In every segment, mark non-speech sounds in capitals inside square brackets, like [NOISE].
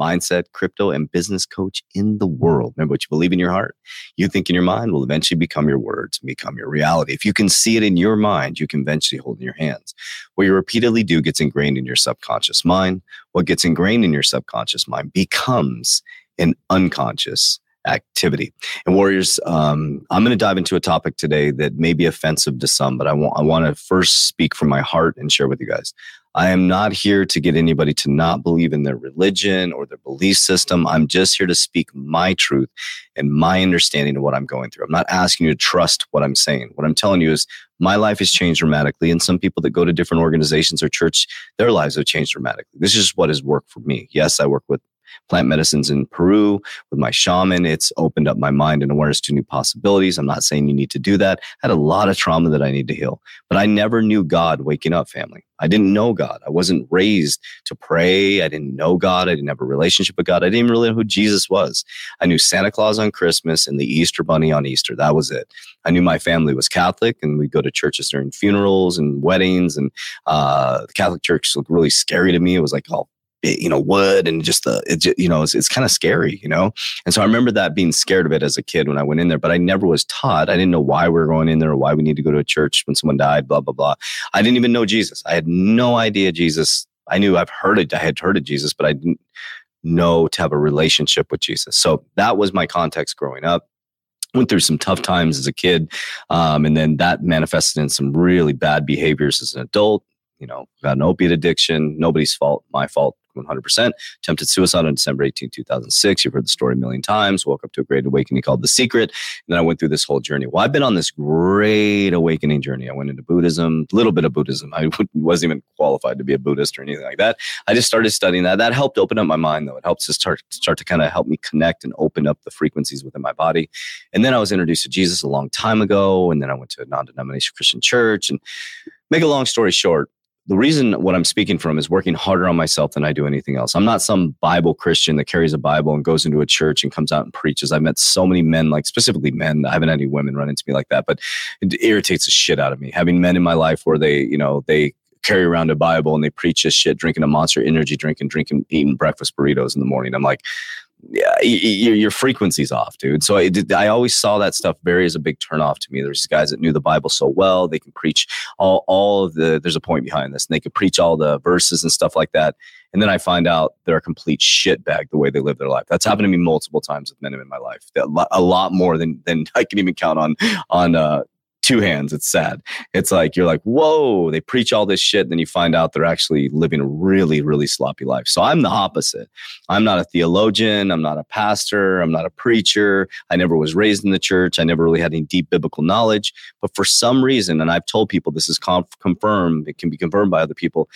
mindset, crypto, and business coach in the world. Remember what you believe in your heart, you think in your mind will eventually become your words, and become your reality. If you can see it in your mind, you can eventually hold in your hands. What you repeatedly do gets ingrained in your subconscious mind. What gets ingrained in your subconscious mind becomes an unconscious activity. And warriors, um, I'm going to dive into a topic today that may be offensive to some, but I want I want to first speak from my heart and share with you guys. I am not here to get anybody to not believe in their religion or their belief system. I'm just here to speak my truth and my understanding of what I'm going through. I'm not asking you to trust what I'm saying. What I'm telling you is my life has changed dramatically. And some people that go to different organizations or church, their lives have changed dramatically. This is what has worked for me. Yes, I work with plant medicines in Peru with my shaman. It's opened up my mind and awareness to new possibilities. I'm not saying you need to do that. I had a lot of trauma that I need to heal, but I never knew God waking up family. I didn't know God. I wasn't raised to pray. I didn't know God. I didn't have a relationship with God. I didn't really know who Jesus was. I knew Santa Claus on Christmas and the Easter Bunny on Easter. That was it. I knew my family was Catholic and we'd go to churches during funerals and weddings. And uh, the Catholic Church looked really scary to me. It was like all you know wood and just the it you know it's, it's kind of scary you know? And so i remember that being scared of it as a kid when i went in there but i never was taught. I didn't know why we were going in there or why we need to go to a church when someone died blah blah blah. I didn't even know jesus. I had no idea jesus. I knew i've heard it i had heard of jesus but i didn't know to have a relationship with jesus. So that was my context growing up. Went through some tough times as a kid um, and then that manifested in some really bad behaviors as an adult. You know got an opiate addiction. Nobody's fault my fault 100%. Attempted suicide on December 18, 2006. You've heard the story a million times. Woke up to a great awakening called The Secret. And then I went through this whole journey. Well, I've been on this great awakening journey. I went into Buddhism, a little bit of Buddhism. I [LAUGHS] wasn't even qualified to be a Buddhist or anything like that. I just started studying that. That helped open up my mind, though. It helps to start, start to kind of help me connect and open up the frequencies within my body. And then I was introduced to Jesus a long time ago. And then I went to a non denominational Christian church. And make a long story short, the reason what I'm speaking from is working harder on myself than I do anything else. I'm not some Bible Christian that carries a Bible and goes into a church and comes out and preaches. I've met so many men, like specifically men. I haven't had any women run into me like that, but it irritates the shit out of me. Having men in my life where they, you know, they carry around a Bible and they preach this shit, drinking a monster energy drink and drinking, eating breakfast burritos in the morning. I'm like, your, your frequency's off, dude. So I, did, I always saw that stuff very as a big turnoff to me. There's guys that knew the Bible so well, they can preach all, all of the, there's a point behind this, and they could preach all the verses and stuff like that. And then I find out they're a complete shitbag the way they live their life. That's happened to me multiple times with men in my life. A lot more than than I can even count on on uh, two hands. It's sad. It's like you're like, whoa, they preach all this shit. And then you find out they're actually living a really, really sloppy life. So I'm the opposite. I'm not a theologian. I'm not a pastor. I'm not a preacher. I never was raised in the church. I never really had any deep biblical knowledge. But for some reason, and I've told people this is conf- confirmed, it can be confirmed by other people.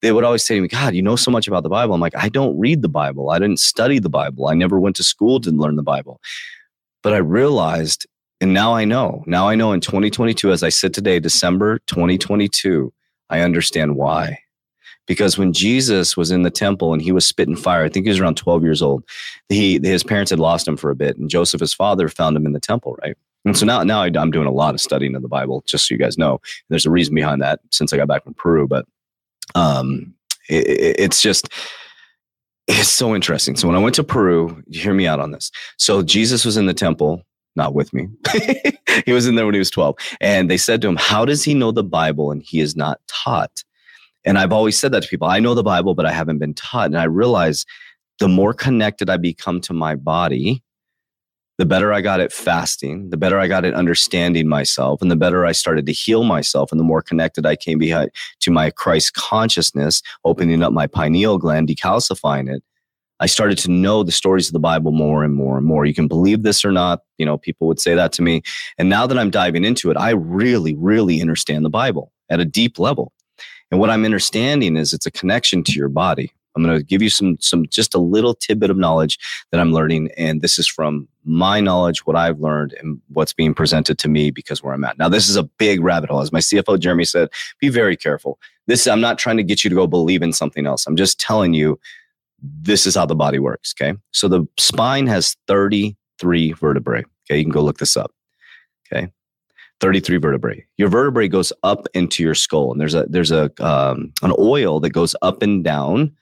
They would always say to me, God, you know so much about the Bible. I'm like, I don't read the Bible. I didn't study the Bible. I never went to school to learn the Bible. But I realized and now I know. Now I know in 2022, as I sit today, December 2022, I understand why. Because when Jesus was in the temple and he was spitting fire, I think he was around 12 years old. He his parents had lost him for a bit, and Joseph, his father, found him in the temple, right? And so now, now I'm doing a lot of studying of the Bible, just so you guys know. There's a reason behind that since I got back from Peru, but um, it, it's just it's so interesting. So when I went to Peru, hear me out on this. So Jesus was in the temple not with me. [LAUGHS] he was in there when he was 12. And they said to him, How does he know the Bible and he is not taught? And I've always said that to people. I know the Bible, but I haven't been taught. And I realize the more connected I become to my body, the better I got at fasting, the better I got at understanding myself, and the better I started to heal myself, and the more connected I came behind to my Christ consciousness, opening up my pineal gland, decalcifying it. I started to know the stories of the Bible more and more and more. You can believe this or not. You know, people would say that to me. And now that I'm diving into it, I really, really understand the Bible at a deep level. And what I'm understanding is it's a connection to your body. I'm going to give you some some just a little tidbit of knowledge that I'm learning, and this is from my knowledge, what I've learned, and what's being presented to me because where I'm at now. This is a big rabbit hole, as my CFO Jeremy said. Be very careful. This I'm not trying to get you to go believe in something else. I'm just telling you this is how the body works. Okay, so the spine has 33 vertebrae. Okay, you can go look this up. Okay, 33 vertebrae. Your vertebrae goes up into your skull, and there's a there's a um, an oil that goes up and down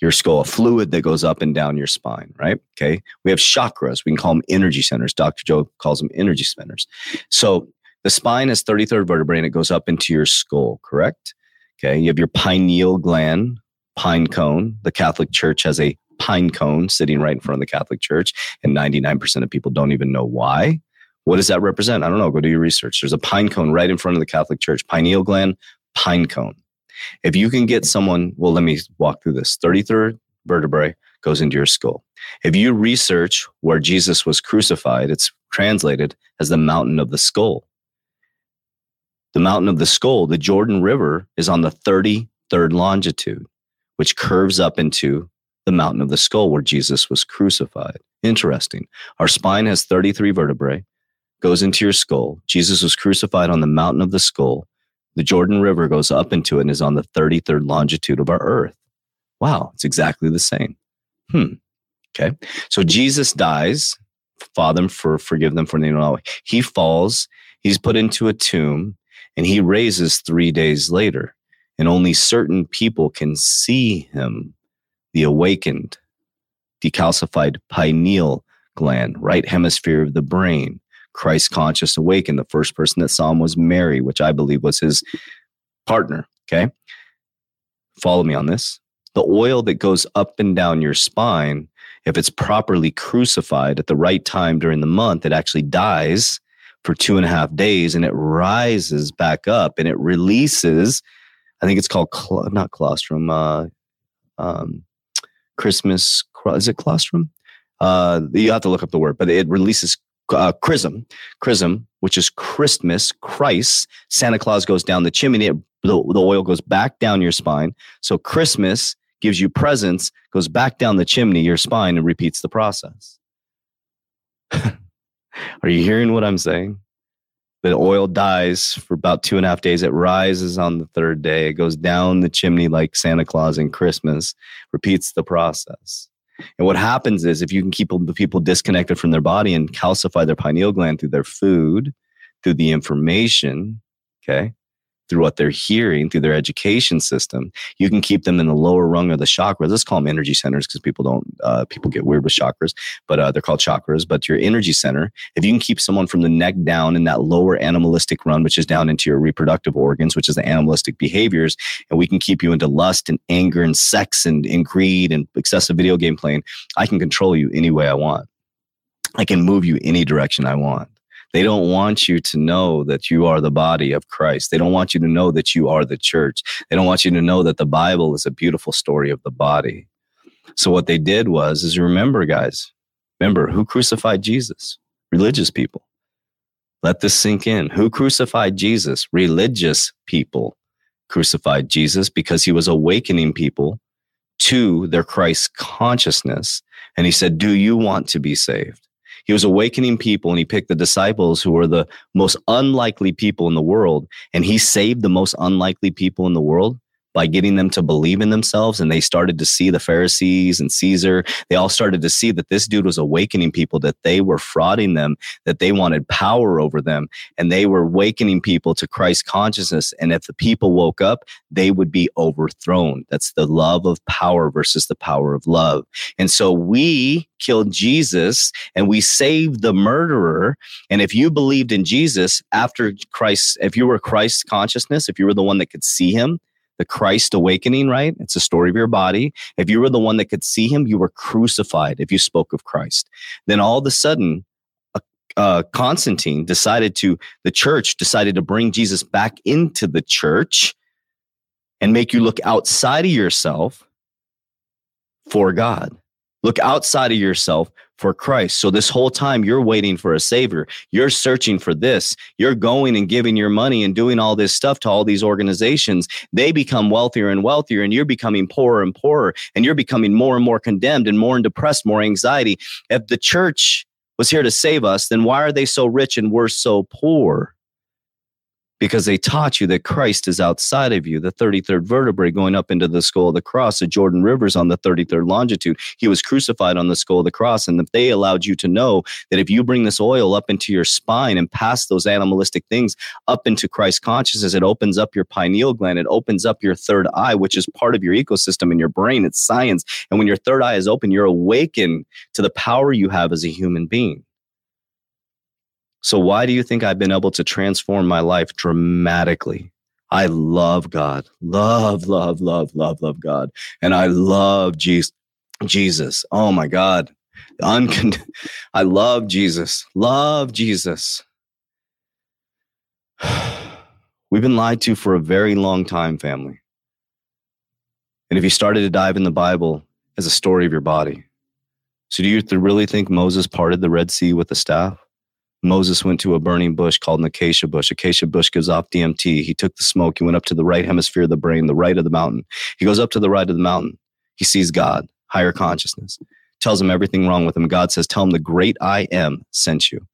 your skull, a fluid that goes up and down your spine, right? Okay. We have chakras. We can call them energy centers. Dr. Joe calls them energy centers. So the spine is 33rd vertebrae and it goes up into your skull, correct? Okay. You have your pineal gland, pine cone. The Catholic Church has a pine cone sitting right in front of the Catholic Church, and 99% of people don't even know why. What does that represent? I don't know. Go do your research. There's a pine cone right in front of the Catholic Church, pineal gland, pine cone. If you can get someone, well, let me walk through this 33rd vertebrae goes into your skull. If you research where Jesus was crucified, it's translated as the mountain of the skull. The mountain of the skull, the Jordan River, is on the 33rd longitude, which curves up into the mountain of the skull where Jesus was crucified. Interesting. Our spine has 33 vertebrae, goes into your skull. Jesus was crucified on the mountain of the skull. The Jordan River goes up into it and is on the 33rd longitude of our earth. Wow, it's exactly the same. Hmm. Okay. So Jesus dies. Father, for forgive them for they know. He falls. He's put into a tomb, and he raises three days later. And only certain people can see him, the awakened, decalcified pineal gland, right hemisphere of the brain. Christ conscious awakened. The first person that saw him was Mary, which I believe was his partner. Okay. Follow me on this. The oil that goes up and down your spine, if it's properly crucified at the right time during the month, it actually dies for two and a half days and it rises back up and it releases. I think it's called cl- not colostrum, uh, um, Christmas. Is it colostrum? Uh, you have to look up the word, but it releases uh, chrism, chrism, which is Christmas, Christ. Santa Claus goes down the chimney. It, the, the oil goes back down your spine. So Christmas gives you presents, goes back down the chimney, your spine, and repeats the process. [LAUGHS] Are you hearing what I'm saying? The oil dies for about two and a half days. It rises on the third day. It goes down the chimney like Santa Claus and Christmas, repeats the process. And what happens is if you can keep the people disconnected from their body and calcify their pineal gland through their food, through the information, okay, through what they're hearing, through their education system, you can keep them in the lower rung of the chakras. Let's call them energy centers because people don't, uh, people get weird with chakras, but uh, they're called chakras. But your energy center, if you can keep someone from the neck down in that lower animalistic run, which is down into your reproductive organs, which is the animalistic behaviors, and we can keep you into lust and anger and sex and, and greed and excessive video game playing, I can control you any way I want. I can move you any direction I want. They don't want you to know that you are the body of Christ. They don't want you to know that you are the church. They don't want you to know that the Bible is a beautiful story of the body. So what they did was is remember guys, remember who crucified Jesus? Religious people. Let this sink in. Who crucified Jesus? Religious people crucified Jesus because he was awakening people to their Christ consciousness. And he said, Do you want to be saved? He was awakening people and he picked the disciples who were the most unlikely people in the world. And he saved the most unlikely people in the world by getting them to believe in themselves. And they started to see the Pharisees and Caesar. They all started to see that this dude was awakening people, that they were frauding them, that they wanted power over them. And they were awakening people to Christ consciousness. And if the people woke up, they would be overthrown. That's the love of power versus the power of love. And so we killed Jesus and we saved the murderer. And if you believed in Jesus after Christ, if you were Christ consciousness, if you were the one that could see him, the Christ awakening, right? It's a story of your body. If you were the one that could see him, you were crucified if you spoke of Christ. Then all of a sudden, uh, Constantine decided to, the church decided to bring Jesus back into the church and make you look outside of yourself for God. Look outside of yourself for Christ. So this whole time you're waiting for a savior. You're searching for this. You're going and giving your money and doing all this stuff to all these organizations. They become wealthier and wealthier and you're becoming poorer and poorer and you're becoming more and more condemned and more and depressed, more anxiety. If the church was here to save us, then why are they so rich and we're so poor? Because they taught you that Christ is outside of you, the 33rd vertebrae going up into the skull of the cross. The Jordan River's on the 33rd longitude. He was crucified on the skull of the cross. And if they allowed you to know that if you bring this oil up into your spine and pass those animalistic things up into Christ consciousness, it opens up your pineal gland. It opens up your third eye, which is part of your ecosystem in your brain. It's science. And when your third eye is open, you're awakened to the power you have as a human being. So, why do you think I've been able to transform my life dramatically? I love God, love, love, love, love, love God. And I love Jesus. Jesus. Oh my God. Uncond- [LAUGHS] I love Jesus. Love Jesus. [SIGHS] We've been lied to for a very long time, family. And if you started to dive in the Bible as a story of your body, so do you really think Moses parted the Red Sea with a staff? Moses went to a burning bush called an acacia bush. Acacia bush gives off DMT. He took the smoke. He went up to the right hemisphere of the brain, the right of the mountain. He goes up to the right of the mountain. He sees God, higher consciousness, tells him everything wrong with him. God says, Tell him the great I am sent you.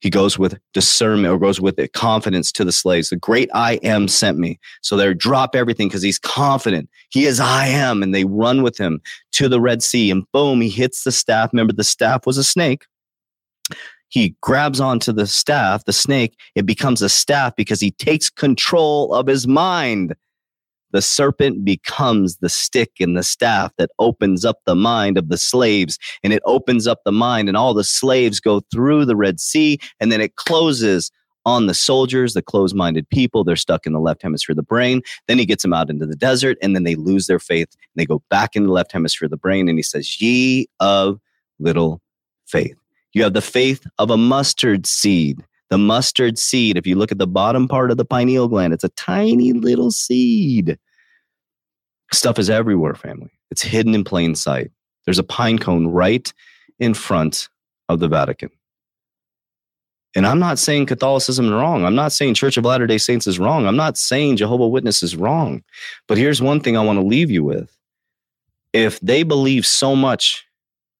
He goes with discernment or goes with it, confidence to the slaves. The great I am sent me. So they drop everything because he's confident. He is I am. And they run with him to the Red Sea. And boom, he hits the staff. Remember, the staff was a snake he grabs onto the staff, the snake, it becomes a staff because he takes control of his mind. The serpent becomes the stick and the staff that opens up the mind of the slaves, and it opens up the mind, and all the slaves go through the Red Sea, and then it closes on the soldiers, the closed minded people. They're stuck in the left hemisphere of the brain. Then he gets them out into the desert, and then they lose their faith, and they go back in the left hemisphere of the brain, and he says, Ye of little faith. You have the faith of a mustard seed. The mustard seed, if you look at the bottom part of the pineal gland, it's a tiny little seed. Stuff is everywhere, family. It's hidden in plain sight. There's a pine cone right in front of the Vatican. And I'm not saying Catholicism is wrong. I'm not saying Church of Latter day Saints is wrong. I'm not saying Jehovah Witness is wrong. But here's one thing I want to leave you with. If they believe so much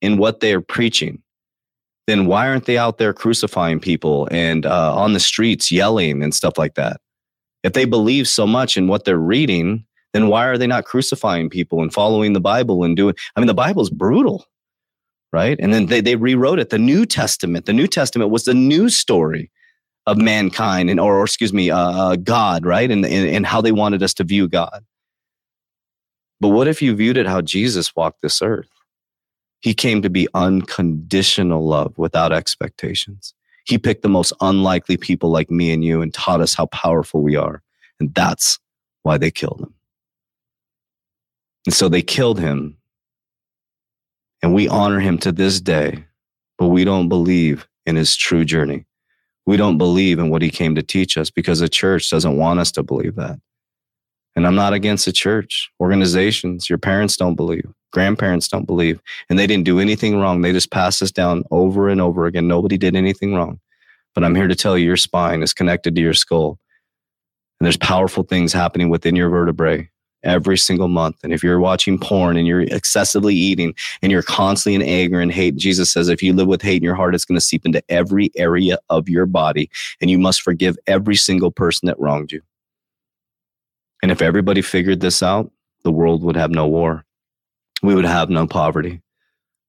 in what they're preaching, then why aren't they out there crucifying people and uh, on the streets yelling and stuff like that? If they believe so much in what they're reading, then why are they not crucifying people and following the Bible and doing? I mean, the Bible's brutal, right? And then they, they rewrote it. The New Testament, the New Testament was the new story of mankind and, or, or excuse me, uh, uh, God, right? And, and, and how they wanted us to view God. But what if you viewed it how Jesus walked this earth? He came to be unconditional love without expectations. He picked the most unlikely people like me and you and taught us how powerful we are. And that's why they killed him. And so they killed him. And we honor him to this day, but we don't believe in his true journey. We don't believe in what he came to teach us because the church doesn't want us to believe that. And I'm not against the church, organizations, your parents don't believe grandparents don't believe and they didn't do anything wrong. They just passed this down over and over again. Nobody did anything wrong. But i'm here to tell you your spine is connected to your skull. And there's powerful things happening within your vertebrae every single month. And if you're watching porn and you're excessively eating and you're constantly in anger and hate jesus says if you live with hate in your heart it's going to seep into every area of your body and you must forgive every single person that wronged you and if everybody figured this out the world would have no war we would have no poverty.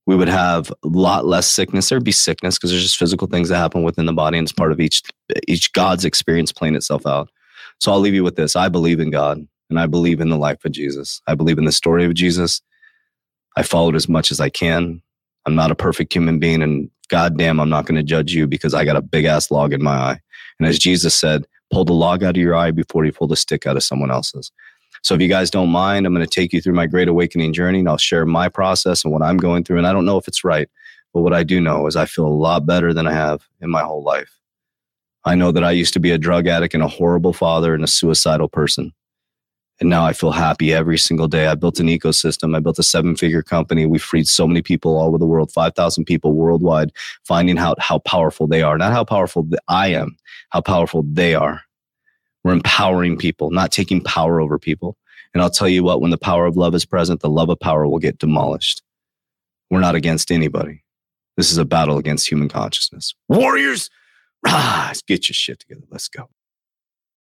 We would have a lot less sickness. There'd be sickness because there's just physical things that happen within the body, and it's part of each each God's experience playing itself out. So I'll leave you with this: I believe in God, and I believe in the life of Jesus. I believe in the story of Jesus. I followed as much as I can. I'm not a perfect human being, and goddamn, I'm not going to judge you because I got a big ass log in my eye. And as Jesus said, pull the log out of your eye before you pull the stick out of someone else's. So if you guys don't mind, I'm going to take you through my great awakening journey and I'll share my process and what I'm going through. And I don't know if it's right, but what I do know is I feel a lot better than I have in my whole life. I know that I used to be a drug addict and a horrible father and a suicidal person. And now I feel happy every single day. I built an ecosystem. I built a seven figure company. We freed so many people all over the world, 5,000 people worldwide, finding out how powerful they are. Not how powerful I am, how powerful they are. We're empowering people, not taking power over people. And I'll tell you what, when the power of love is present, the love of power will get demolished. We're not against anybody. This is a battle against human consciousness. Warriors, rise, get your shit together. Let's go.